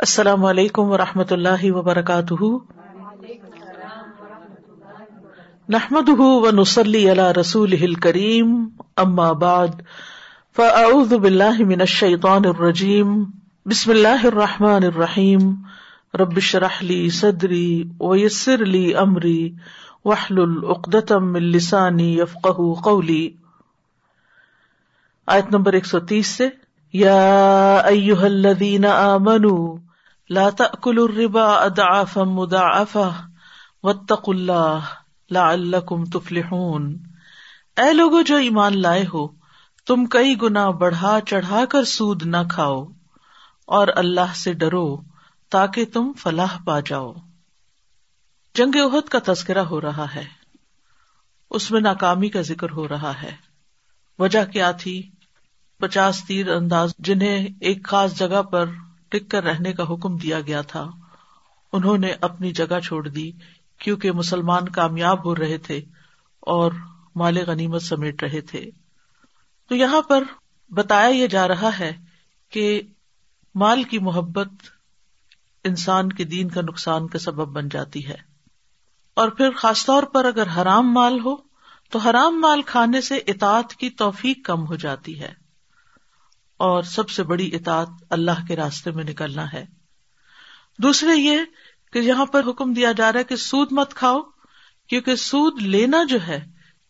السلام علیکم و رحمۃ اللہ وبرکاتہ۔ نحمد و نسلی علی رسول کریم اما بعد، فاعوذ باللہ من الشیطان الرجیم۔ بسم اللہ الرحمٰن الرحیم۔ ربش رحلی صدری ویسر لی امری وحل العقدم السانی یفق قولی۔ آیت نمبر ایک سو تیس سے، یا ایوہ الذین آمنوا لا تأکلوا الربا اضعافا مضاعفا واتقوا اللہ لعلکم تفلحون۔ اے لوگو، جو ایمان لائے ہو، تم کئی گنا بڑھا چڑھا کر سود نہ کھاؤ اور اللہ سے ڈرو تاکہ تم فلاح پا جاؤ۔ جنگ عہد کا تذکرہ ہو رہا ہے۔ اس میں ناکامی کا ذکر ہو رہا ہے۔ وجہ کیا تھی؟ پچاس تیر انداز، جنہیں ایک خاص جگہ پر ٹک کر رہنے کا حکم دیا گیا تھا۔ انہوں نے اپنی جگہ چھوڑ دی، کیونکہ مسلمان کامیاب ہو رہے تھے اور مال غنیمت سمیٹ رہے تھے۔ تو یہاں پر بتایا یہ جا رہا ہے کہ مال کی محبت انسان کے دین کا نقصان کا سبب بن جاتی ہے۔ اور پھر خاص طور پر اگر حرام مال ہو، تو حرام مال کھانے سے اطاعت کی توفیق کم ہو جاتی ہے۔ اور سب سے بڑی اطاعت اللہ کے راستے میں نکلنا ہے۔ دوسرے یہ کہ یہاں پر حکم دیا جا رہا ہے کہ سود مت کھاؤ، کیونکہ سود لینا جو ہے،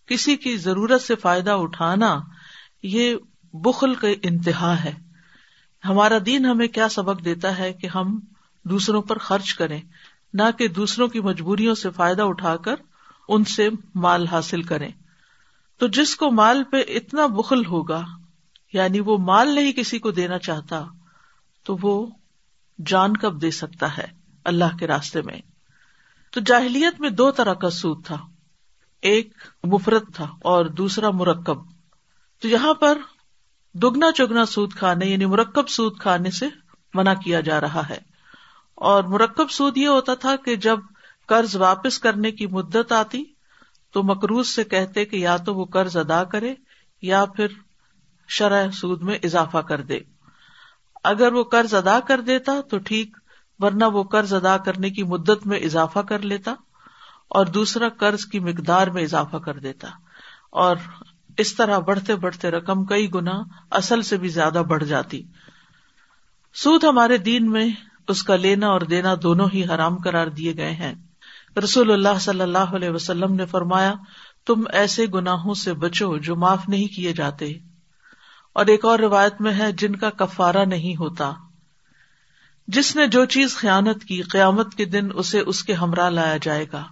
کسی کی ضرورت سے فائدہ اٹھانا، یہ بخل کا انتہا ہے۔ ہمارا دین ہمیں کیا سبق دیتا ہے کہ ہم دوسروں پر خرچ کریں، نہ کہ دوسروں کی مجبوریوں سے فائدہ اٹھا کر ان سے مال حاصل کریں۔ تو جس کو مال پہ اتنا بخل ہوگا یعنی وہ مال نہیں کسی کو دینا چاہتا، تو وہ جان کب دے سکتا ہے اللہ کے راستے میں۔ تو جاہلیت میں دو طرح کا سود تھا، ایک مفرت تھا اور دوسرا مرکب۔ تو یہاں پر دگنا چگنا سود کھانے یعنی مرکب سود کھانے سے منع کیا جا رہا ہے۔ اور مرکب سود یہ ہوتا تھا کہ جب قرض واپس کرنے کی مدت آتی تو مکروز سے کہتے کہ یا تو وہ قرض ادا کرے یا پھر شرح سود میں اضافہ کر دے۔ اگر وہ قرض ادا کر دیتا تو ٹھیک، ورنہ وہ قرض ادا کرنے کی مدت میں اضافہ کر لیتا اور دوسرا قرض کی مقدار میں اضافہ کر دیتا۔ اور اس طرح بڑھتے بڑھتے رقم کئی گنا اصل سے بھی زیادہ بڑھ جاتی۔ سود ہمارے دین میں اس کا لینا اور دینا دونوں ہی حرام قرار دیے گئے ہیں۔ رسول اللہ صلی اللہ علیہ وسلم نے فرمایا، تم ایسے گناہوں سے بچو جو معاف نہیں کیے جاتے۔ اور ایک اور روایت میں ہے، جن کا کفارہ نہیں ہوتا۔ جس نے جو چیز خیانت کی، قیامت کے دن اسے اس کے ہمراہ لایا جائے گا۔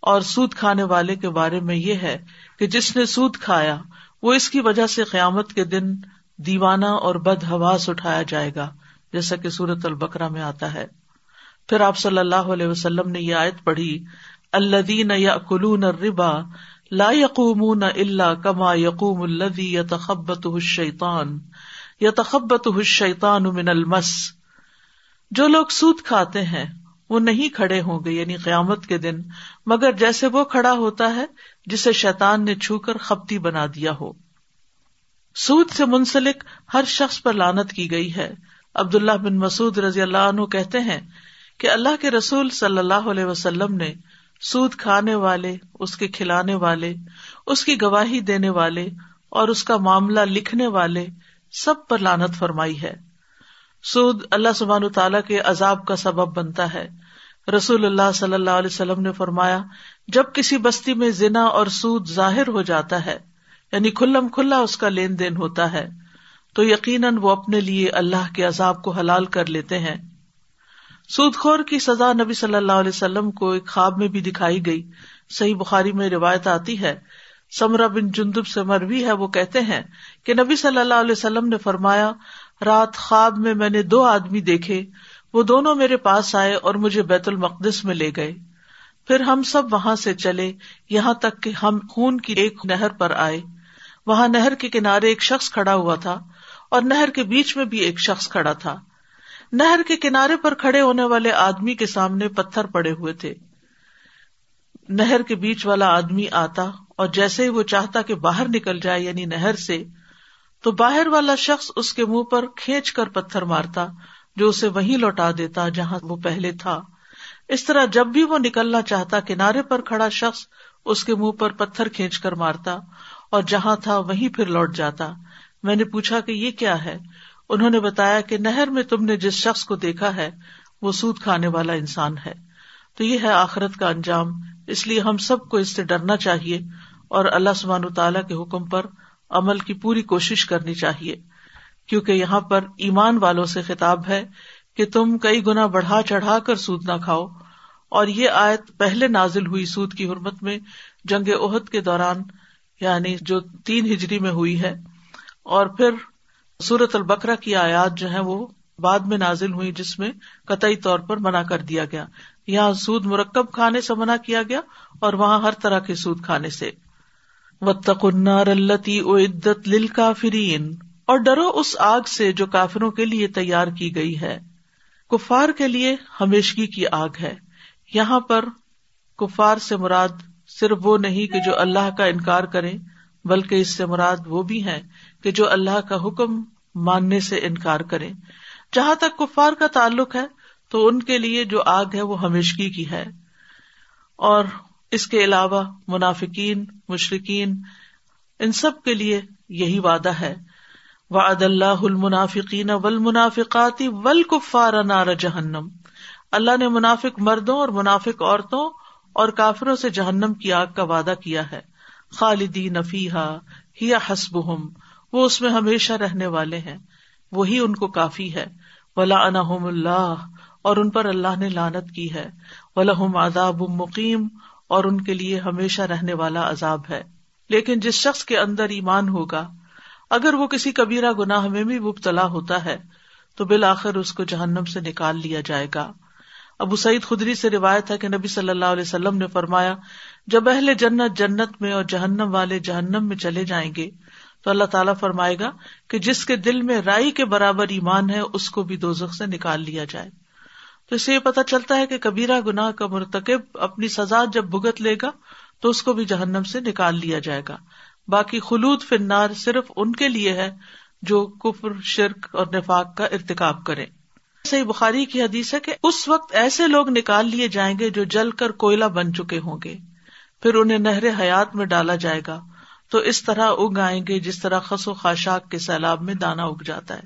اور سود کھانے والے کے بارے میں یہ ہے کہ جس نے سود کھایا، وہ اس کی وجہ سے قیامت کے دن دیوانہ اور بد حواس اٹھایا جائے گا، جیسا کہ سورت البکرا میں آتا ہے۔ پھر آپ صلی اللہ علیہ وسلم نے یہ آیت پڑھی اللہ دین یا کلون ربا لا یقوم اللہ کما یقوم الدی یا تخبت شیطان یا من المس. جو لوگ سود کھاتے ہیں، وہ نہیں کھڑے ہوں گے یعنی قیامت کے دن، مگر جیسے وہ کھڑا ہوتا ہے، جسے شیطان نے چھو کر خپتی بنا دیا ہو۔ سود سے منسلک ہر شخص پر لانت کی گئی ہے۔ عبد اللہ بن مسعد رضی اللہ عنہ کہتے ہیں کہ اللہ کے رسول صلی اللہ علیہ وسلم نے سود کھانے والے، اس کے کھلانے والے، اس کی گواہی دینے والے اور اس کا معاملہ لکھنے والے سب پر لانت فرمائی ہے۔ سود اللہ سبحان تعالیٰ کے عذاب کا سبب بنتا ہے۔ رسول اللہ صلی اللہ علیہ وسلم نے فرمایا، جب کسی بستی میں زنا اور سود ظاہر ہو جاتا ہے یعنی کھلم کھلا اس کا لین دین ہوتا ہے، تو یقیناً وہ اپنے لیے اللہ کے عذاب کو حلال کر لیتے ہیں۔ سود خور کی سزا نبی صلی اللہ علیہ وسلم کو ایک خواب میں بھی دکھائی گئی۔ صحیح بخاری میں روایت آتی ہے سمرا بن جندب سے مروی ہے، وہ کہتے ہیں کہ نبی صلی اللہ علیہ وسلم نے فرمایا، رات خواب میں میں نے دو آدمی دیکھے، وہ دونوں میرے پاس آئے اور مجھے بیت المقدس میں لے گئے۔ پھر ہم سب وہاں سے چلے، یہاں تک کہ ہم خون کی ایک نہر پر آئے۔ وہاں نہر کے کنارے ایک شخص کھڑا ہوا تھا اور نہر کے بیچ میں بھی ایک شخص کھڑا تھا۔ نہر کے کنارے پر کھڑے ہونے والے آدمی کے سامنے پتھر پڑے ہوئے تھے۔ نہر کے بیچ والا آدمی آتا اور جیسے ہی وہ چاہتا کہ باہر نکل جائے یعنی نہر سے، تو باہر والا شخص اس کے منہ پر کھینچ کر پتھر مارتا، جو اسے وہیں لوٹا دیتا جہاں وہ پہلے تھا۔ اس طرح جب بھی وہ نکلنا چاہتا، کنارے پر کھڑا شخص اس کے منہ پر پتھر کھینچ کر مارتا اور جہاں تھا وہیں پھر لوٹ جاتا۔ میں نے پوچھا کہ یہ کیا ہے؟ انہوں نے بتایا کہ نہر میں تم نے جس شخص کو دیکھا ہے، وہ سود کھانے والا انسان ہے۔ تو یہ ہے آخرت کا انجام۔ اس لیے ہم سب کو اس سے ڈرنا چاہیے اور اللہ سبحان تعالیٰ کے حکم پر عمل کی پوری کوشش کرنی چاہیے۔ کیونکہ یہاں پر ایمان والوں سے خطاب ہے کہ تم کئی گنا بڑھا چڑھا کر سود نہ کھاؤ۔ اور یہ آیت پہلے نازل ہوئی سود کی حرمت میں جنگ عہد کے دوران یعنی جو تین ہجری میں ہوئی ہے۔ اور پھر سورت البکرا کی آیات جو ہے وہ بعد میں نازل ہوئی، جس میں قطعی طور پر منع کر دیا گیا۔ یہاں سود مرکب کھانے سے منع کیا گیا اور وہاں ہر طرح کے سود کھانے سے۔ التی او عدت لل کافرین اور ڈرو اس آگ سے جو کافروں کے لیے تیار کی گئی ہے۔ کفار کے لیے ہمیشگی کی آگ ہے۔ یہاں پر کفار سے مراد صرف وہ نہیں کہ جو اللہ کا انکار کرے بلکہ اس سے مراد وہ بھی ہے کہ جو اللہ کا حکم ماننے سے انکار کرے جہاں تک کفار کا تعلق ہے، تو ان کے لیے جو آگ ہے، وہ ہمیشگی کی ہے۔ اور اس کے علاوہ منافقین مشرقین ان سب کے لیے یہی وعدہ ہے۔ وعد اللہ المنافقین ول منافقاتی ول نار جہنم۔ اللہ نے منافق مردوں اور منافق عورتوں اور کافروں سے جہنم کی آگ کا وعدہ کیا ہے۔ خالدی نفیحا ہیا حسب وہ اس میں ہمیشہ رہنے والے ہیں۔ وہی ان کو کافی ہے۔ ولا انہم اللہ اور ان پر اللہ نے لانت کی ہے۔ ولہم عذاب مقیم اور ان کے لیے ہمیشہ رہنے والا عذاب ہے۔ لیکن جس شخص کے اندر ایمان ہوگا، اگر وہ کسی کبیرہ گناہ میں بھی مبتلا ہوتا ہے، تو بالآخر اس کو جہنم سے نکال لیا جائے گا۔ ابو سعید خدری سے روایت ہے کہ نبی صلی اللہ علیہ وسلم نے فرمایا، جب اہل جنت جنت میں اور جہنم والے جہنم میں چلے جائیں گے تو اللہ تعالیٰ فرمائے گا کہ جس کے دل میں رائی کے برابر ایمان ہے، اس کو بھی دو سے نکال لیا جائے۔ تو اسے یہ پتا چلتا ہے کہ کبیرا گناہ کا مرتکب اپنی سزا جب بھگت لے گا، تو اس کو بھی جہنم سے نکال لیا جائے گا۔ باقی خلود فنار صرف ان کے لیے ہے جو کفر، شرک اور نفاق کا ارتکاب کرے صحیح بخاری کی حدیث ہے کہ اس وقت ایسے لوگ نکال لیے جائیں گے جو جل کر کوئلہ بن چکے ہوں گے۔ پھر انہیں نہر حیات میں ڈالا جائے گا۔ تو اس طرح اگ آئیں گے جس طرح خس و خاشاک کے سیلاب میں دانا اگ جاتا ہے۔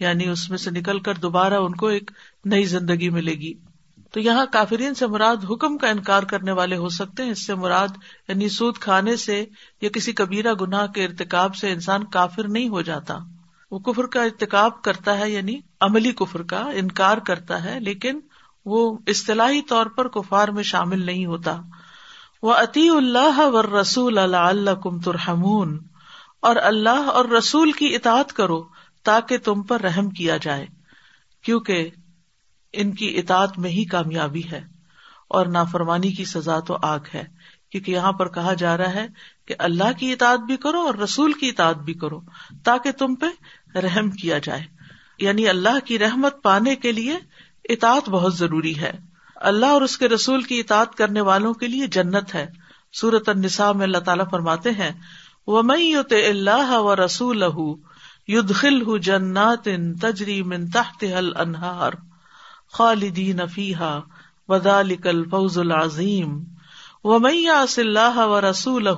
یعنی اس میں سے نکل کر دوبارہ ان کو ایک نئی زندگی ملے گی۔ تو یہاں کافرین سے مراد حکم کا انکار کرنے والے ہو سکتے ہیں۔ اس سے مراد یعنی سود کھانے سے یا کسی کبیرہ گناہ کے ارتکاب سے انسان کافر نہیں ہو جاتا۔ وہ کفر کا ارتکاب کرتا ہے یعنی عملی کفر کا انکار کرتا ہے، لیکن وہ اصطلاحی طور پر کفار میں شامل نہیں ہوتا۔ وہ عطی اللہ و رسول اللہ کم ترحمون۔ اور اللہ اور رسول کی اطاعت کرو تاکہ تم پر رحم کیا جائے، کیونکہ ان کی اطاعت میں ہی کامیابی ہے۔ اور نافرمانی کی سزا تو آگ ہے، کیونکہ یہاں پر کہا جا رہا ہے کہ اللہ کی اطاعت بھی کرو اور رسول کی اطاعت بھی کرو تاکہ تم پہ رحم کیا جائے۔ یعنی اللہ کی رحمت پانے کے لیے اطاعت بہت ضروری ہے۔ اللہ اور اس کے رسول کی اطاعت کرنے والوں کے لیے جنت ہے۔ سورت النساء میں اللہ تعالیٰ فرماتے ہیں وہ میت اللہ و رسول یدخل جنات تجری من تحت انہار خالدین فیحا وذالک الفوز العظیم و میاس اللہ و رسول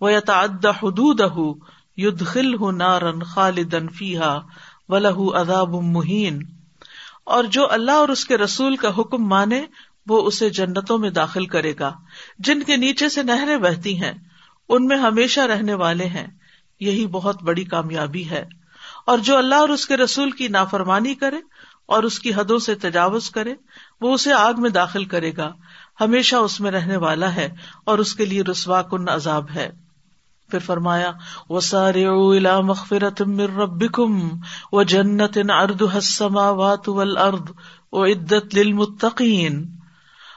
و یتعد حدودہ یدخل نارن خالدن فیحا مہین اور جو اللہ اور اس کے رسول کا حکم مانے، وہ اسے جنتوں میں داخل کرے گا۔ جن کے نیچے سے نہریں بہتی ہیں، ان میں ہمیشہ رہنے والے ہیں۔ یہی بہت بڑی کامیابی ہے۔ اور جو اللہ اور اس کے رسول کی نافرمانی کرے اور اس کی حدوں سے تجاوز کرے، وہ اسے آگ میں داخل کرے گا۔ ہمیشہ اس میں رہنے والا ہے اور اس کے لیے رسوا کن عذاب ہے۔ پھر فرمایا وہ سارے مغفرت من ربکم و جنت ارد السماوات والارض و عدت للمتقین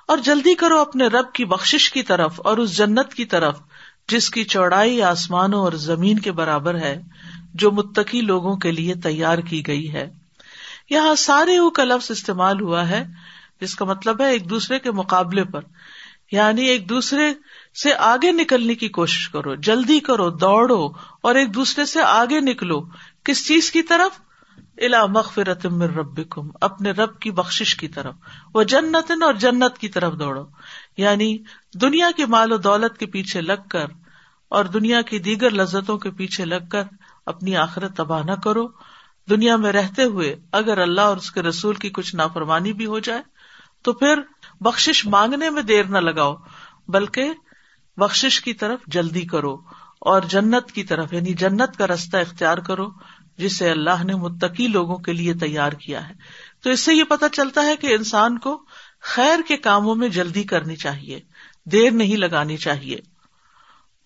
اور جلدی کرو اپنے رب کی بخش کی طرف اور اس جنت کی طرف، جس کی چوڑائی آسمانوں اور زمین کے برابر ہے، جو متقی لوگوں کے لیے تیار کی گئی ہے۔ یہاں سارے کا لفظ استعمال ہوا ہے، جس کا مطلب ہے ایک دوسرے کے مقابلے پر یعنی ایک دوسرے سے آگے نکلنے کی کوشش کرو، جلدی کرو، دوڑو اور ایک دوسرے سے آگے نکلو۔ کس چیز کی طرف؟ الا مغفرت من ربکم، اپنے رب کی بخش کی طرف۔ وہ جنت اور جنت کی طرف دوڑو۔ یعنی دنیا کے مال و دولت کے پیچھے لگ کر اور دنیا کی دیگر لذتوں کے پیچھے لگ کر اپنی آخرت تباہ نہ کرو۔ دنیا میں رہتے ہوئے اگر اللہ اور اس کے رسول کی کچھ نافرمانی بھی ہو جائے تو پھر بخش مانگنے میں دیر نہ لگاؤ، بلکہ بخش کی طرف جلدی کرو اور جنت کی طرف یعنی جنت کا رستہ اختیار کرو جسے اللہ نے متقی لوگوں کے لیے تیار کیا ہے۔ تو اس سے یہ پتا چلتا ہے کہ انسان کو خیر کے کاموں میں جلدی کرنی چاہیے، دیر نہیں لگانی چاہیے۔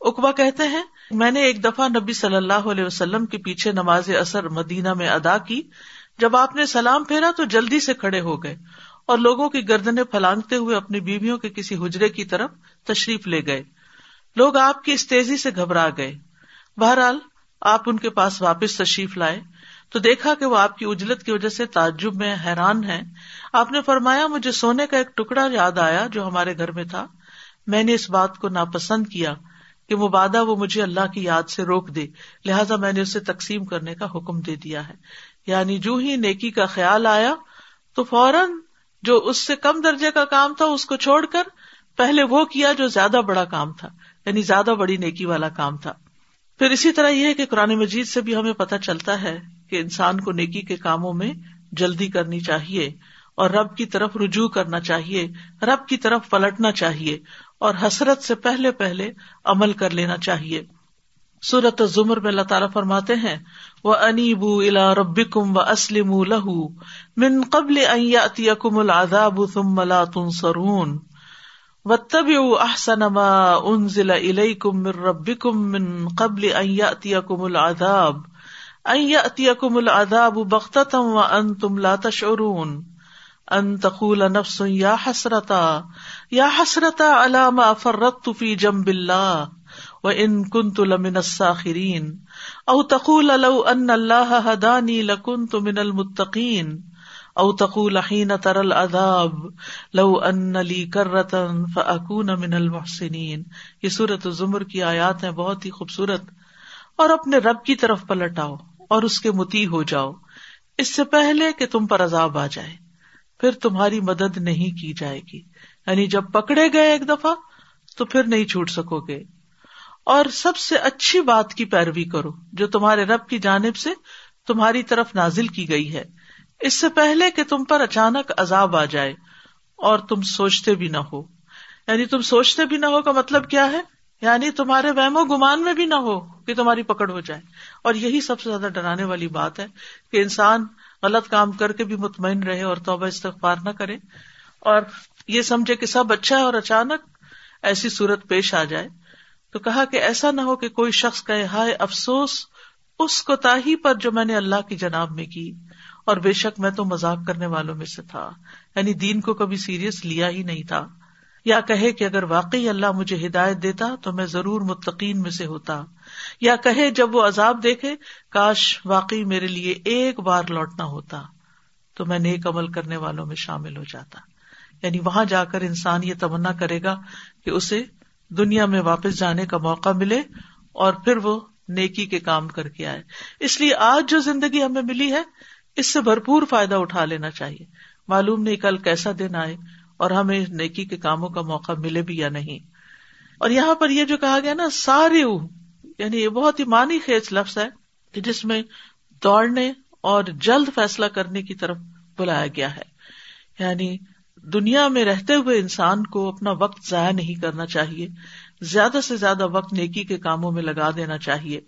اکبا کہتے ہیں، میں نے ایک دفعہ نبی صلی اللہ علیہ وسلم کے پیچھے نماز اثر مدینہ میں ادا کی۔ جب آپ نے سلام پھیرا تو جلدی سے کھڑے ہو گئے اور لوگوں کی گردنے پھلانگتے ہوئے اپنی بیویوں کے کسی حجرے کی طرف تشریف لے گئے۔ لوگ آپ کی اس تیزی سے گھبرا گئے۔ بہرحال، آپ ان کے پاس واپس تشریف لائے۔ تو دیکھا کہ وہ آپ کی اجلت کی وجہ سے تعجب میں حیران ہے آپ نے فرمایا، مجھے سونے کا ایک ٹکڑا یاد آیا جو ہمارے گھر میں تھا۔ میں نے اس بات کو ناپسند کیا کہ مبادہ وہ مجھے اللہ کی یاد سے روک دے۔ لہٰذا میں نے اسے تقسیم کرنے کا حکم دے دیا ہے۔ یعنی جو ہی نیکی کا خیال آیا، تو فوراً جو اس سے کم درجے کا کام تھا، اس کو چھوڑ کر پہلے وہ کیا جو زیادہ بڑا کام تھا۔ یعنی زیادہ بڑی نیکی والا کام تھا۔ پھر اسی طرح یہ ہے کہ قرآن مجید سے بھی ہمیں پتہ چلتا ہے کہ انسان کو نیکی کے کاموں میں جلدی کرنی چاہیے اور رب کی طرف رجوع کرنا چاہیے، رب کی طرف پلٹنا چاہیے اور حسرت سے پہلے پہلے عمل کر لینا چاہیے۔ سورت زمر میں اللہ تعالیٰ فرماتے ہیں وہ انیب الا رب کم و اسلم لہ من قبل العذاب ثم لا تنصرون۔ واتبعوا احسن ما انزل الیکم من ربکم من قبل ان یاتیکم العذاب. ان یاتیکم العذاب بغتة وانتم لا تشعرون. ان تقول نفس یا حسرتا. یا حسرتا على ما فرطت في جنب الله وان كنت لمن الساخرين او تقول لو ان الله هداني لكنت من المتقين او تقول حين ترى العذاب، لو ان لي كرة فاكون من المحسنين یہ سورت زمر کی آیات ہیں، بہت ہی خوبصورت۔ اور اپنے رب کی طرف پلٹ آؤ اور اس کے متی ہو جاؤ۔ اس سے پہلے کہ تم پر عذاب آ جائے، پھر تمہاری مدد نہیں کی جائے گی۔ یعنی جب پکڑے گئے ایک دفعہ، تو پھر نہیں چھوٹ سکو گے۔ اور سب سے اچھی بات کی پیروی کرو، جو تمہارے رب کی جانب سے تمہاری طرف نازل کی گئی ہے۔ اس سے پہلے کہ تم پر اچانک عذاب آ جائے اور تم سوچتے بھی نہ ہو۔ یعنی تم سوچتے بھی نہ ہو کا مطلب کیا ہے؟ یعنی تمہارے وہم و گمان میں بھی نہ ہو کہ تمہاری پکڑ ہو جائے۔ اور یہی سب سے زیادہ ڈرانے والی بات ہے کہ انسان غلط کام کر کے بھی مطمئن رہے اور توبہ استغفار نہ کرے اور یہ سمجھے کہ سب اچھا ہے اور اچانک ایسی صورت پیش آ جائے۔ تو کہا کہ ایسا نہ ہو کہ کوئی شخص کہے، ہائے افسوس، اس کوتا پر جو میں نے اللہ کی جناب میں کی۔ اور بے شک میں تو مزاق کرنے والوں میں سے تھا۔ یعنی دین کو کبھی سیریس لیا ہی نہیں تھا۔ یا کہے کہ اگر واقعی اللہ مجھے ہدایت دیتا تو میں ضرور متقین میں سے ہوتا۔ یا کہے جب وہ عذاب دیکھے، کاش واقعی میرے لیے ایک بار لوٹنا ہوتا، تو میں نیک عمل کرنے والوں میں شامل ہو جاتا۔ یعنی وہاں جا کر انسان یہ تمنا کرے گا کہ اسے دنیا میں واپس جانے کا موقع ملے اور پھر وہ نیکی کے کام کر کے آئے۔ اس لیے آج جو زندگی ہمیں ملی ہے اس سے بھرپور فائدہ اٹھا لینا چاہیے۔ معلوم نہیں کل کیسا دن آئے اور ہمیں نیکی کے کاموں کا موقع ملے بھی یا نہیں۔ اور یہاں پر یہ جو کہا گیا نا، سارے یعنی یہ بہت ہی مانی خیز لفظ ہے کہ جس میں دوڑنے اور جلد فیصلہ کرنے کی طرف بلایا گیا ہے۔ یعنی دنیا میں رہتے ہوئے انسان کو اپنا وقت ضائع نہیں کرنا چاہیے۔ زیادہ سے زیادہ وقت نیکی کے کاموں میں لگا دینا چاہیے۔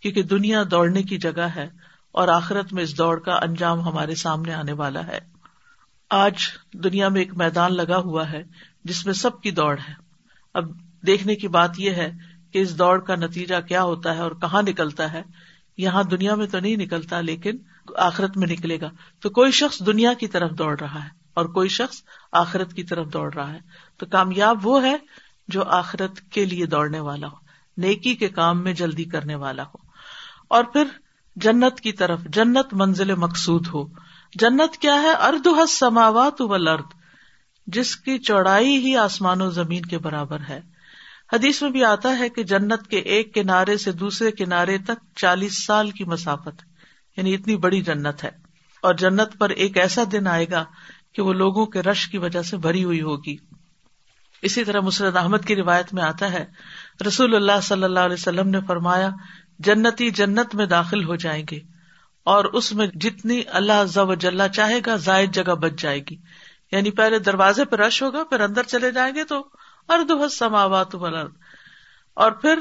کیونکہ دنیا دوڑنے کی جگہ ہے۔ اور آخرت میں اس دوڑ کا انجام ہمارے سامنے آنے والا ہے۔ آج دنیا میں ایک میدان لگا ہوا ہے جس میں سب کی دوڑ ہے۔ اب دیکھنے کی بات یہ ہے کہ اس دوڑ کا نتیجہ کیا ہوتا ہے اور کہاں نکلتا ہے۔ یہاں دنیا میں تو نہیں نکلتا، لیکن آخرت میں نکلے گا۔ تو کوئی شخص دنیا کی طرف دوڑ رہا ہے اور کوئی شخص آخرت کی طرف دوڑ رہا ہے۔ تو کامیاب وہ ہے جو آخرت کے لیے دوڑنے والا ہو، نیکی کے کام میں جلدی کرنے والا ہو۔ اور پھر جنت کی طرف، جنت منزل مقصود ہو۔ جنت کیا ہے؟ ارد حس سماوات ارد جس کی چوڑائی ہی آسمان و زمین کے برابر ہے۔ حدیث میں بھی آتا ہے کہ جنت کے ایک کنارے سے دوسرے کنارے تک چالیس سال کی مسافت یعنی اتنی بڑی جنت ہے۔ اور جنت پر ایک ایسا دن آئے گا کہ وہ لوگوں کے رش کی وجہ سے بھری ہوئی ہوگی۔ اسی طرح مسرد احمد کی روایت میں آتا ہے، رسول اللہ صلی اللہ علیہ وسلم نے فرمایا جنتی جنت میں داخل ہو جائیں گے اور اس میں جتنی اللہ جل چاہے گا، زائد جگہ بچ جائے گی۔ یعنی پہلے دروازے پہ رش ہوگا، پھر اندر چلے جائیں گے تو ارد سماوات اور پھر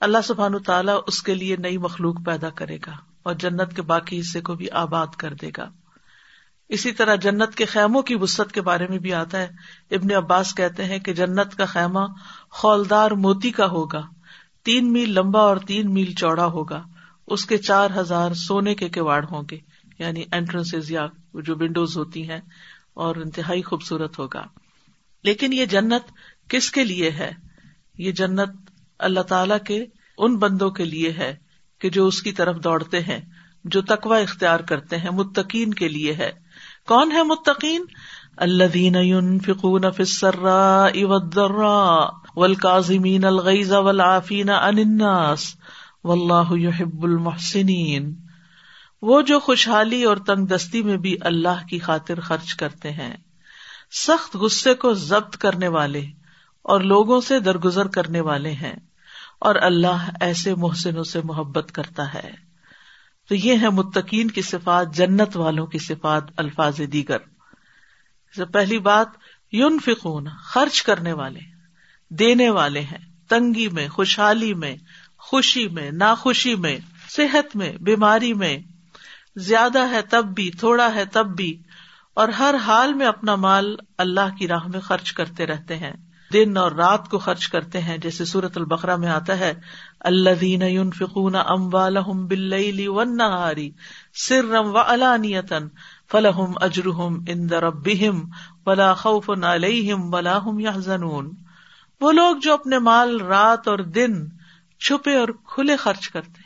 اللہ سبحان تعالیٰ اس کے لیے نئی مخلوق پیدا کرے گا اور جنت کے باقی حصے کو بھی آباد کر دے گا۔ اسی طرح جنت کے خیموں کی وسط کے بارے میں بھی آتا ہے۔ ابن عباس کہتے ہیں کہ جنت کا خیمہ خولدار موتی کا ہوگا۔ تین میل لمبا اور تین میل چوڑا ہوگا۔ اس کے چار ہزار سونے کے کواڑ ہوں گے۔ یعنی اینٹرنس یا جو ونڈوز ہوتی ہیں اور انتہائی خوبصورت ہوگا۔ لیکن یہ جنت کس کے لیے ہے؟ یہ جنت اللہ تعالی کے ان بندوں کے لیے ہے کہ جو اس کی طرف دوڑتے ہیں، جو تقوا اختیار کرتے ہیں، متقین کے لیے ہے۔ کون ہے متقین؟ اللہ دین والکاظمین الغیظ والعافین عن الناس واللہ يحب المحسنین۔ وہ جو خوشحالی اور تنگ دستی میں بھی اللہ کی خاطر خرچ کرتے ہیں، سخت غصے کو ضبط کرنے والے اور لوگوں سے درگزر کرنے والے ہیں، اور اللہ ایسے محسنوں سے محبت کرتا ہے۔ تو یہ ہے متقین کی صفات، جنت والوں کی صفات، الفاظ دیگر۔ پہلی بات یون فکون خرچ کرنے والے۔ دینے والے ہیں، تنگی میں، خوشحالی میں، خوشی میں، ناخوشی میں، صحت میں، بیماری میں۔ زیادہ ہے تب بھی، تھوڑا ہے تب بھی۔ اور ہر حال میں اپنا مال اللہ کی راہ میں خرچ کرتے رہتے ہیں۔ دن اور رات کو خرچ کرتے ہیں، جیسے سورت البقرا میں آتا ہے اللہ دین فکون ام والم بل ون سر رم و علانیتن فلحم اجرحم اندر ابہم ولا خوف علیہم ولا ہم یا زنون وہ لوگ جو اپنے مال رات اور دن چھپے اور کھلے خرچ کرتے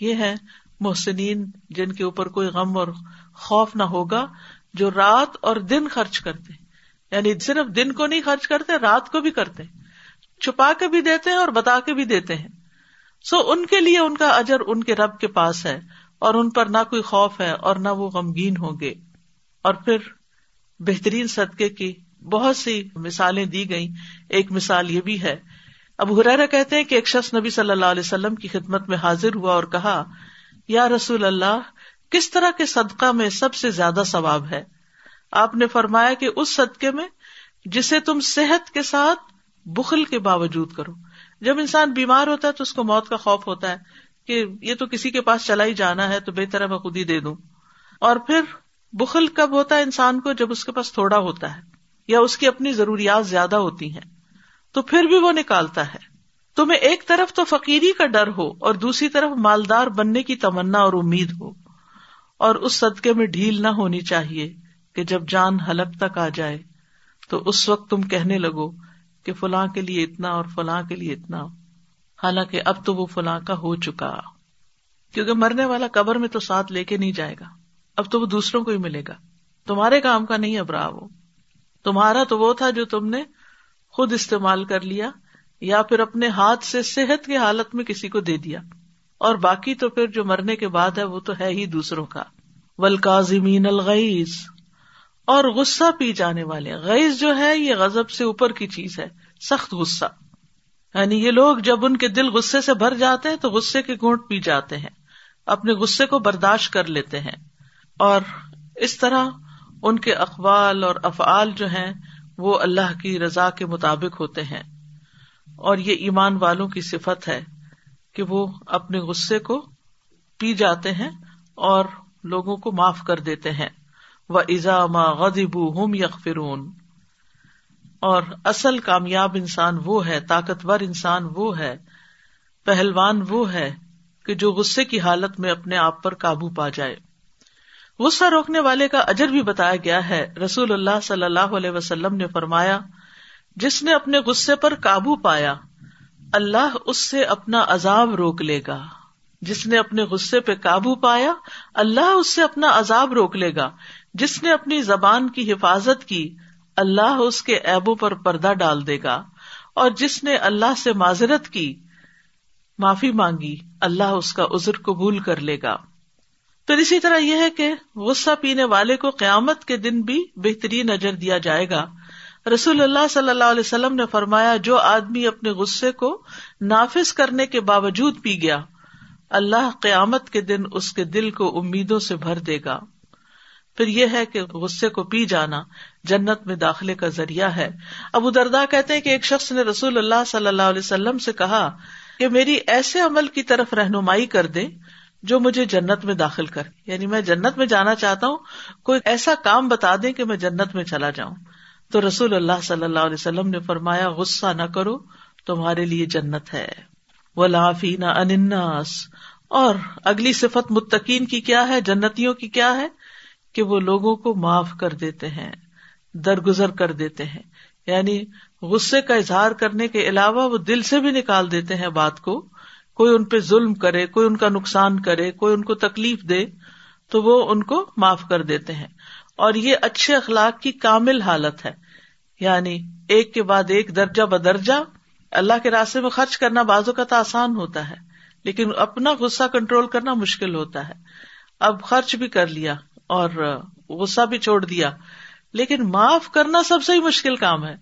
یہ ہے محسنین جن کے اوپر کوئی غم اور خوف نہ ہوگا، جو رات اور دن خرچ کرتے یعنی صرف دن کو نہیں خرچ کرتے، رات کو بھی کرتے چھپا کے بھی دیتے ہیں اور بتا کے بھی دیتے ہیں۔ سو ان کے لیے ان کا اجر ان کے رب کے پاس ہے اور ان پر نہ کوئی خوف ہے اور نہ وہ غمگین ہوں گے۔ اور پھر بہترین صدقے کی بہت سی مثالیں دی گئی ایک مثال یہ بھی ہے۔ اب ہرارا کہتے ہیں کہ ایک شخص نبی صلی اللہ علیہ وسلم کی خدمت میں حاضر ہوا اور کہا، یا رسول اللہ، کس طرح کے صدقہ میں سب سے زیادہ ثواب ہے؟ آپ نے فرمایا کہ اس صدقے میں جسے تم صحت کے ساتھ بخل کے باوجود کرو۔ جب انسان بیمار ہوتا ہے تو اس کو موت کا خوف ہوتا ہے کہ یہ تو کسی کے پاس چلا ہی جانا ہے تو بہتر ہے میں خود ہی دے دوں۔ اور پھر بخل کب ہوتا ہے انسان کو؟ جب اس کے پاس تھوڑا ہوتا ہے۔ یا اس کی اپنی ضروریات زیادہ ہوتی ہیں، تو پھر بھی وہ نکالتا ہے۔ تمہیں ایک طرف تو فقیری کا ڈر ہو اور دوسری طرف مالدار بننے کی تمنا اور امید ہو۔ اور اس صدقے میں ڈھیل نہ ہونی چاہیے کہ جب جان حلق تک آ جائے، تو اس وقت تم کہنے لگو کہ فلاں کے لیے اتنا اور فلاں کے لیے اتنا۔ حالانکہ اب تو وہ فلاں کا ہو چکا۔ کیونکہ مرنے والا قبر میں تو ساتھ لے کے نہیں جائے گا۔ اب تو وہ دوسروں کو ہی ملے گا۔ تمہارے کام کا نہیں اب رہا وہ تمہارا تو وہ تھا جو تم نے خود استعمال کر لیا یا پھر اپنے ہاتھ سے صحت کی حالت میں کسی کو دے دیا۔ اور باقی تو پھر جو مرنے کے بعد ہے وہ تو ہے ہی دوسروں کا۔ ولکازمین الغیز اور غصہ پی جانے والے۔ غیز جو ہے یہ غزب سے اوپر کی چیز ہے۔ سخت غصہ۔ یعنی یہ لوگ جب ان کے دل غصے سے بھر جاتے ہیں تو غصے کے گونٹ پی جاتے ہیں۔ اپنے غصے کو برداشت کر لیتے ہیں۔ اور اس طرح ان کے اقوال اور افعال جو ہیں وہ اللہ کی رضا کے مطابق ہوتے ہیں۔ اور یہ ایمان والوں کی صفت ہے کہ وہ اپنے غصے کو پی جاتے ہیں اور لوگوں کو معاف کر دیتے ہیں۔ و ایزا غدیب ہم یکفرون اور اصل کامیاب انسان وہ ہے، طاقتور انسان وہ ہے، پہلوان وہ ہے کہ جو غصے کی حالت میں اپنے آپ پر قابو پا جائے۔ غصہ روکنے والے کا اجر بھی بتایا گیا ہے۔ رسول اللہ صلی اللہ علیہ وسلم نے فرمایا، جس نے اپنے غصے پر قابو پایا، اللہ اس سے اپنا عذاب روک لے گا۔ جس نے اپنے غصے پہ قابو پایا، اللہ اس سے اپنا عذاب روک لے گا۔ جس نے اپنی زبان کی حفاظت کی، اللہ اس کے ایبوں پر پردہ ڈال دے گا۔ اور جس نے اللہ سے معذرت کی، معافی مانگی، اللہ اس کا عذر قبول کر لے گا۔ پھر اسی طرح یہ ہے کہ غصہ پینے والے کو قیامت کے دن بھی بہترین نظر دیا جائے گا۔ رسول اللہ صلی اللہ علیہ وسلم نے فرمایا، جو آدمی اپنے غصے کو نافذ کرنے کے باوجود پی گیا، اللہ قیامت کے دن اس کے دل کو امیدوں سے بھر دے گا۔ پھر یہ ہے کہ غصے کو پی جانا جنت میں داخلے کا ذریعہ ہے۔ ابو دردا کہتے ہیں کہ ایک شخص نے رسول اللہ صلی اللہ علیہ وسلم سے کہا کہ میری ایسے عمل کی طرف رہنمائی کر دے جو مجھے جنت میں داخل کر۔ یعنی میں جنت میں جانا چاہتا ہوں، کوئی ایسا کام بتا دیں کہ میں جنت میں چلا جاؤں۔ تو رسول اللہ صلی اللہ علیہ وسلم نے فرمایا، غصہ نہ کرو، تمہارے لیے جنت ہے۔ وہ لافین اناس اور اگلی صفت متقین کی کیا ہے، جنتیوں کی کیا ہے؟ کہ وہ لوگوں کو معاف کر دیتے ہیں، درگزر کر دیتے ہیں۔ یعنی غصے کا اظہار کرنے کے علاوہ وہ دل سے بھی نکال دیتے ہیں بات کو۔ کوئی ان پہ ظلم کرے، کوئی ان کا نقصان کرے، کوئی ان کو تکلیف دے، تو وہ ان کو معاف کر دیتے ہیں۔ اور یہ اچھے اخلاق کی کامل حالت ہے۔ یعنی ایک کے بعد ایک، درجہ بدرجہ اللہ کے راستے میں خرچ کرنا بازو کا تو آسان ہوتا ہے، لیکن اپنا غصہ کنٹرول کرنا مشکل ہوتا ہے۔ اب خرچ بھی کر لیا اور غصہ بھی چھوڑ دیا، لیکن معاف کرنا سب سے ہی مشکل کام ہے۔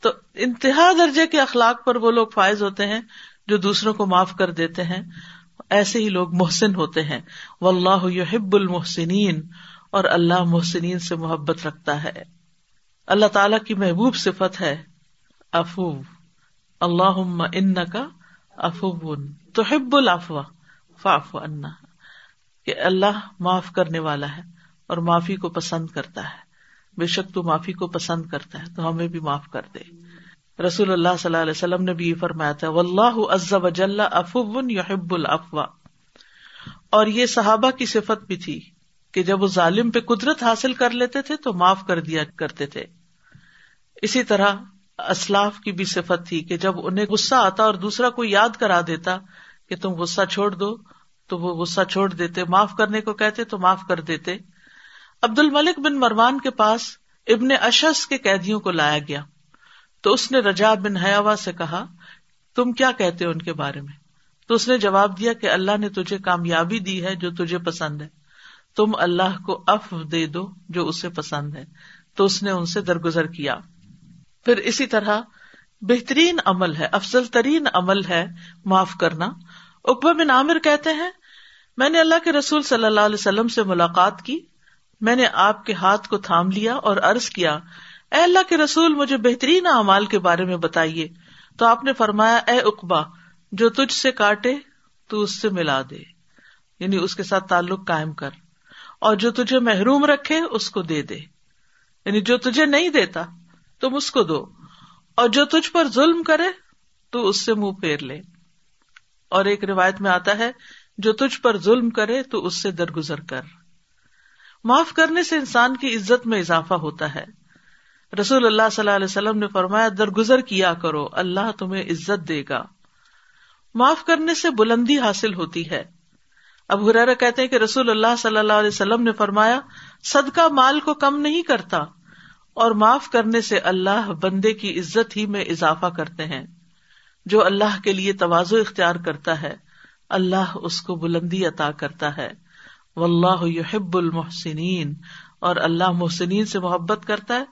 تو انتہا درجے کے اخلاق پر وہ لوگ فائز ہوتے ہیں۔ جو دوسروں کو معاف کر دیتے ہیں، ایسے ہی لوگ محسن ہوتے ہیں۔ و اللہ یحب المحسنین، اور اللہ محسنین سے محبت رکھتا ہے۔ اللہ تعالی کی محبوب صفت ہے افو اللہ ان کا افوبن تو حب الافوا فاف انا کہ اللہ معاف کرنے والا ہے اور معافی کو پسند کرتا ہے۔ بے شک تو معافی کو پسند کرتا ہے، تو ہمیں بھی معاف کر دے۔ رسول اللہ صلی اللہ علیہ وسلم نے بھی یہ فرمایا تھا و اللہ ازب یحب الافوا اور یہ صحابہ کی صفت بھی تھی کہ جب وہ ظالم پہ قدرت حاصل کر لیتے تھے تو معاف کر دیا کرتے تھے۔ اسی طرح اسلاف کی بھی صفت تھی کہ جب انہیں غصہ آتا اور دوسرا کوئی یاد کرا دیتا کہ تم غصہ چھوڑ دو، تو وہ غصہ چھوڑ دیتے، معاف کرنے کو کہتے تو معاف کر دیتے۔ عبد الملک بن مروان کے پاس ابن اشس کے قیدیوں کو لایا گیا۔ تو اس نے رجا بن حیاوا سے کہا، تم کیا کہتے ہو ان کے بارے میں؟ تو اس نے جواب دیا کہ اللہ نے تجھے کامیابی دی ہے جو تجھے پسند ہے۔ تم اللہ کو اف دے دو جو اسے پسند ہے۔ تو اس نے ان سے درگزر کیا۔ پھر اسی طرح بہترین عمل ہے افضل ترین عمل ہے معاف کرنا۔ اکبر بن عامر کہتے ہیں، میں نے اللہ کے رسول صلی اللہ علیہ وسلم سے ملاقات کی، میں نے آپ کے ہاتھ کو تھام لیا اور ارض کیا اے اللہ کے رسول، مجھے بہترین اعمال کے بارے میں بتائیے۔ تو آپ نے فرمایا، اے اقبا، جو تجھ سے کاٹے، تو اس سے ملا دے۔ یعنی اس کے ساتھ تعلق قائم کر۔ اور جو تجھے محروم رکھے، اس کو دے دے۔ یعنی جو تجھے نہیں دیتا، تم اس کو دو۔ اور جو تجھ پر ظلم کرے، تو اس سے منہ پھیر لے۔ اور ایک روایت میں آتا ہے، جو تجھ پر ظلم کرے، تو اس سے درگزر کر۔ معاف کرنے سے انسان کی عزت میں اضافہ ہوتا ہے۔ رسول اللہ صلی اللہ علیہ وسلم نے فرمایا، درگزر کیا کرو، اللہ تمہیں عزت دے گا۔ معاف کرنے سے بلندی حاصل ہوتی ہے۔ اب ہرارا کہتے ہیں کہ رسول اللہ صلی اللہ علیہ وسلم نے فرمایا، صدقہ مال کو کم نہیں کرتا۔ اور معاف کرنے سے اللہ بندے کی عزت ہی میں اضافہ کرتے ہیں۔ جو اللہ کے لیے توازو اختیار کرتا ہے، اللہ اس کو بلندی عطا کرتا ہے۔ و اللہ یحب المحسنین۔ اور اللہ محسنین سے محبت کرتا ہے۔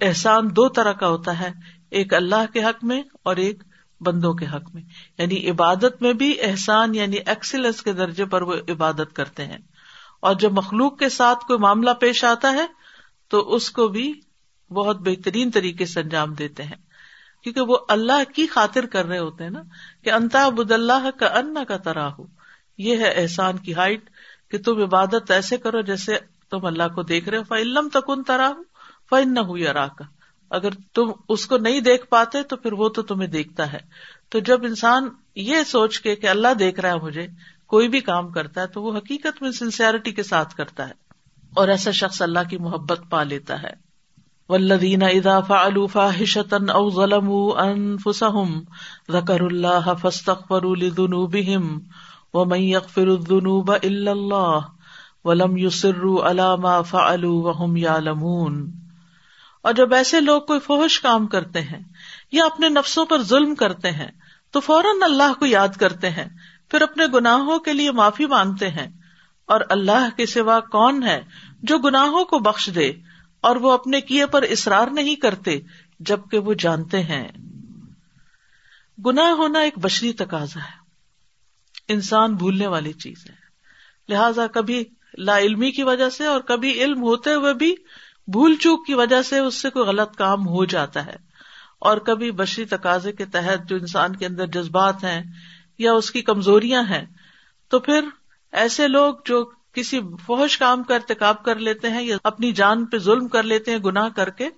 احسان دو طرح کا ہوتا ہے، ایک اللہ کے حق میں اور ایک بندوں کے حق میں۔ یعنی عبادت میں بھی احسان یعنی ایکسیلنس کے درجے پر وہ عبادت کرتے ہیں۔ اور جب مخلوق کے ساتھ کوئی معاملہ پیش آتا ہے، تو اس کو بھی بہت بہترین طریقے سے انجام دیتے ہیں۔ کیونکہ وہ اللہ کی خاطر کر رہے ہوتے ہیں نا، کہ انتا بد اللہ کا ان کا طرح ہو یہ ہے احسان کی ہائٹ کہ تم عبادت ایسے کرو جیسے تم اللہ کو دیکھ رہے ہو۔ فعلم تک ان طرح ہو فن نہ ہوئی کا اگر تم اس کو نہیں دیکھ پاتے تو پھر وہ تو تمہیں دیکھتا ہے۔ تو جب انسان یہ سوچ کے کہ اللہ دیکھ رہا ہے مجھے، کوئی بھی کام کرتا ہے تو وہ حقیقت میں سنسیئرٹی کے ساتھ کرتا ہے۔ اور ایسا شخص اللہ کی محبت پا لیتا ہے۔ والذین اذا فعلوا فاحشة او ظلموا انفسهم ذکروا اللہ فاستغفروا لذنوبهم ومن يغفر الذنوب الا اللہ ولم يصروا على ما فعلوا وهم يعلمون۔ اور جب ایسے لوگ کوئی فحش کام کرتے ہیں یا اپنے نفسوں پر ظلم کرتے ہیں، تو فوراً اللہ کو یاد کرتے ہیں، پھر اپنے گناہوں کے لیے معافی مانگتے ہیں۔ اور اللہ کے سوا کون ہے جو گناہوں کو بخش دے اور وہ اپنے کیے پر اصرار نہیں کرتے جبکہ وہ جانتے ہیں۔ گناہ ہونا ایک بشری تقاضا ہے۔ انسان بھولنے والی چیز ہے۔ لہذا کبھی لا علمی کی وجہ سے اور کبھی علم ہوتے ہوئے بھی بھول چوک کی وجہ سے اس سے کوئی غلط کام ہو جاتا ہے اور کبھی بشری تقاضے کے تحت جو انسان کے اندر جذبات ہیں یا اس کی کمزوریاں ہیں، تو پھر ایسے لوگ جو کسی فوش کام کا ارتکاب کر لیتے ہیں یا اپنی جان پہ ظلم کر لیتے ہیں، گناہ کر کے،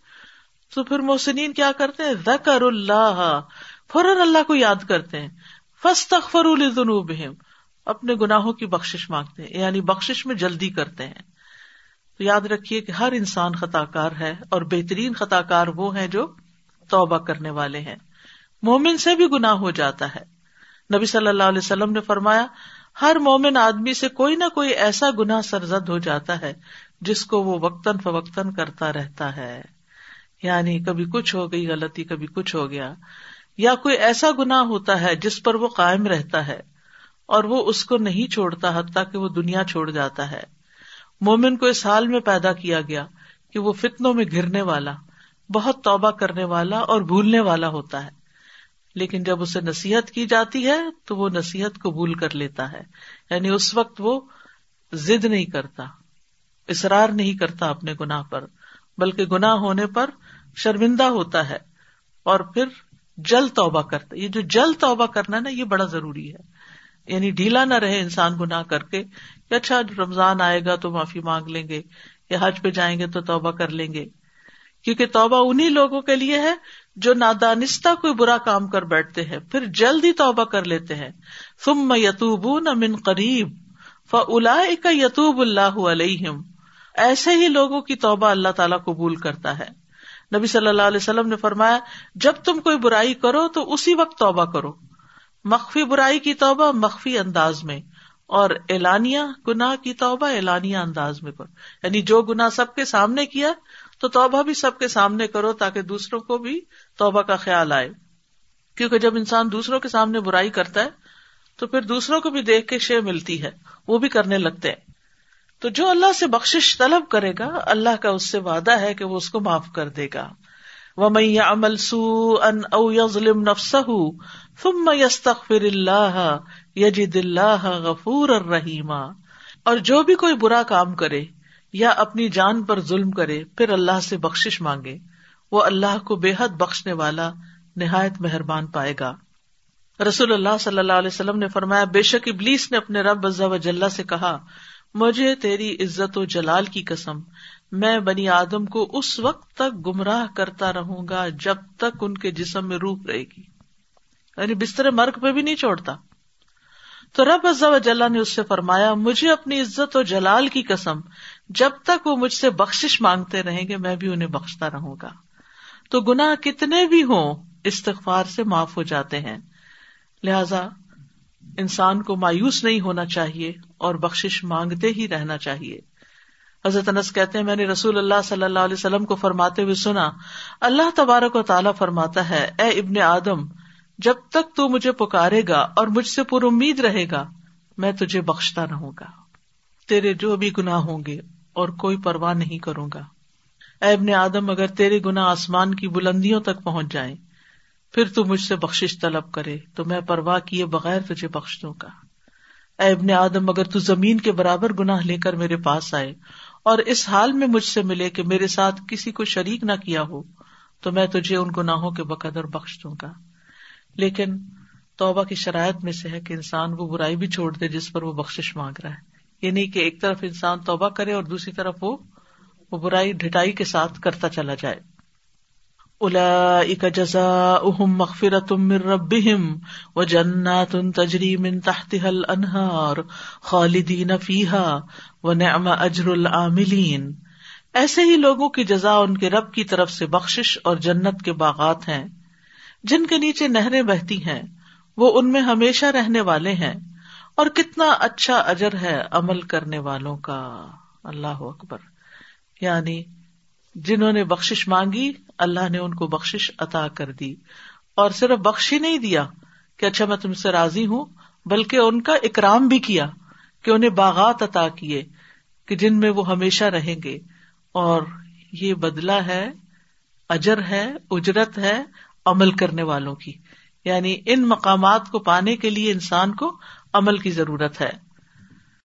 تو پھر محسنین کیا کرتے ہیں؟ ذکر اللہ، فوراً اللہ کو یاد کرتے ہیں۔ فس تخفر الجنوب اپنے گناہوں کی بخش مانگتے ہیں یعنی بخش میں جلدی کرتے ہیں۔ تو یاد رکھیے کہ ہر انسان خطا کار ہے اور بہترین خطا کار وہ ہیں جو توبہ کرنے والے ہیں۔ مومن سے بھی گناہ ہو جاتا ہے۔ نبی صلی اللہ علیہ وسلم نے فرمایا، ہر مومن آدمی سے کوئی نہ کوئی ایسا گنا سرزد ہو جاتا ہے جس کو وہ وقتاً فوقتاً کرتا رہتا ہے۔ یعنی کبھی کچھ ہو گئی غلطی، کبھی کچھ ہو گیا۔ یا کوئی ایسا گنا ہوتا ہے جس پر وہ قائم رہتا ہے اور وہ اس کو نہیں چھوڑتا حتیٰ کہ وہ دنیا چھوڑ جاتا ہے۔ مومن کو اس حال میں پیدا کیا گیا کہ وہ فتنوں میں گرنے والا، بہت توبہ کرنے والا اور بھولنے والا ہوتا ہے۔ لیکن جب اسے نصیحت کی جاتی ہے تو وہ نصیحت قبول کر لیتا ہے۔ یعنی اس وقت وہ ضد نہیں کرتا، اصرار نہیں کرتا اپنے گناہ پر، بلکہ گناہ ہونے پر شرمندہ ہوتا ہے اور پھر جل توبہ کرتا یہ جو جل توبہ کرنا نا، یہ بڑا ضروری ہے۔ یعنی ڈھیلا نہ رہے انسان گناہ کر کے کہ اچھا رمضان آئے گا تو معافی مانگ لیں گے یا حج پہ جائیں گے تو توبہ کر لیں گے۔ کیونکہ توبہ انہیں لوگوں کے لیے ہے جو نادانستہ کوئی برا کام کر بیٹھتے ہیں، پھر جلدی توبہ کر لیتے ہیں۔ فم یتوب نہ من قریب فلا یتوب اللہ علیہم۔ ایسے ہی لوگوں کی توبہ اللہ تعالیٰ قبول کرتا ہے۔ نبی صلی اللہ علیہ وسلم نے فرمایا، جب تم کوئی برائی کرو تو اسی وقت توبہ کرو۔ مخفی برائی کی توبہ، مخفی انداز میں۔ اور اعلانیہ گناہ کی توبہ، اعلانیہ انداز میں کرو یعنی جو گنا سب کے سامنے کیا، تو توبہ بھی سب کے سامنے کرو تاکہ دوسروں کو بھی توبہ کا خیال آئے۔ کیونکہ جب انسان دوسروں کے سامنے برائی کرتا ہے، تو پھر دوسروں کو بھی دیکھ کے شے ملتی ہے۔ وہ بھی کرنے لگتے ہیں۔ تو جو اللہ سے بخش طلب کرے گا، اللہ کا اس سے وعدہ ہے کہ وہ اس کو معاف کر دے گا۔ وہ میں عمل سو ان او ظلم نفس فم یستخر اللہ یجد اللہ غفور الرحیمہ اور جو بھی کوئی برا کام کرے یا اپنی جان پر ظلم کرے، پھر اللہ سے بخش مانگے۔ وہ اللہ کو بے حد بخشنے والا نہایت مہربان پائے گا۔ رسول اللہ صلی اللہ علیہ وسلم نے فرمایا، بے شک ابلیس نے اپنے رب و جل سے کہا، مجھے تیری عزت و جلال کی قسم میں بنی آدم کو اس وقت تک گمراہ کرتا رہوں گا جب تک ان کے جسم میں روح رہے گی۔ یعنی بستر مرگ پہ بھی نہیں چھوڑتا۔ تو رب و جلا نے اس سے فرمایا، مجھے اپنی عزت و جلال کی قسم، جب تک وہ مجھ سے بخش مانگتے رہیں گے، میں بھی انہیں بخشتا رہوں گا۔ تو گنا کتنے بھی ہوں، استغفار سے معاف ہو جاتے ہیں۔ لہذا انسان کو مایوس نہیں ہونا چاہیے اور بخش مانگتے ہی رہنا چاہیے۔ حضرت انس کہتے ہیں، میں نے رسول اللہ صلی اللہ علیہ وسلم کو فرماتے ہوئے سنا، اللہ تبارک و تعالیٰ فرماتا ہے، اے ابن آدم، جب تک تو مجھے پکارے گا اور مجھ سے پر امید رہے گا، میں تجھے بخشتا رہوں گا۔ تیرے جو بھی گناہ ہوں گے اور کوئی پرواہ نہیں کروں گا۔ اے ابن آدم، اگر تیرے گنا آسمان کی بلندیوں تک پہنچ جائیں، پھر تو مجھ سے بخش طلب کرے، تو میں پرواہ کیے بغیر تجھے بخش دوں گا۔ اے ابن آدم، اگر تو زمین کے برابر گناہ لے کر میرے پاس آئے اور اس حال میں مجھ سے ملے کہ میرے ساتھ کسی کو شریک نہ کیا ہو، تو میں تجھے ان گناہوں کے بقدر بخش دوں گا۔ لیکن توبہ کی شرائط میں سے ہے کہ انسان وہ برائی بھی چھوڑ دے جس پر وہ بخش مانگ رہا ہے۔ یہ نہیں کہ ایک طرف انسان توبہ کرے اور دوسری طرف وہ وہ برائی ڈٹائی کے ساتھ کرتا چلا جائے۔ الا جزا اہم مغفرت من ربهم و جنات تجری من تحتها الانہار خالدین فیها و نعم اجر العاملین۔ ایسے ہی لوگوں کی جزا ان کے رب کی طرف سے بخشش اور جنت کے باغات ہیں۔ جن کے نیچے نہریں بہتی ہیں، وہ ان میں ہمیشہ رہنے والے ہیں۔ اور کتنا اچھا اجر ہے عمل کرنے والوں کا۔ اللہ اکبر۔ یعنی جنہوں نے بخش مانگی، اللہ نے ان کو بخش عطا کر دی۔ اور صرف بخش ہی نہیں دیا کہ اچھا میں تم سے راضی ہوں، بلکہ ان کا اکرام بھی کیا کہ انہیں باغات عطا کیے کہ جن میں وہ ہمیشہ رہیں گے۔ اور یہ بدلا ہے، اجر ہے، اجرت ہے عمل کرنے والوں کی۔ یعنی ان مقامات کو پانے کے لیے انسان کو عمل کی ضرورت ہے۔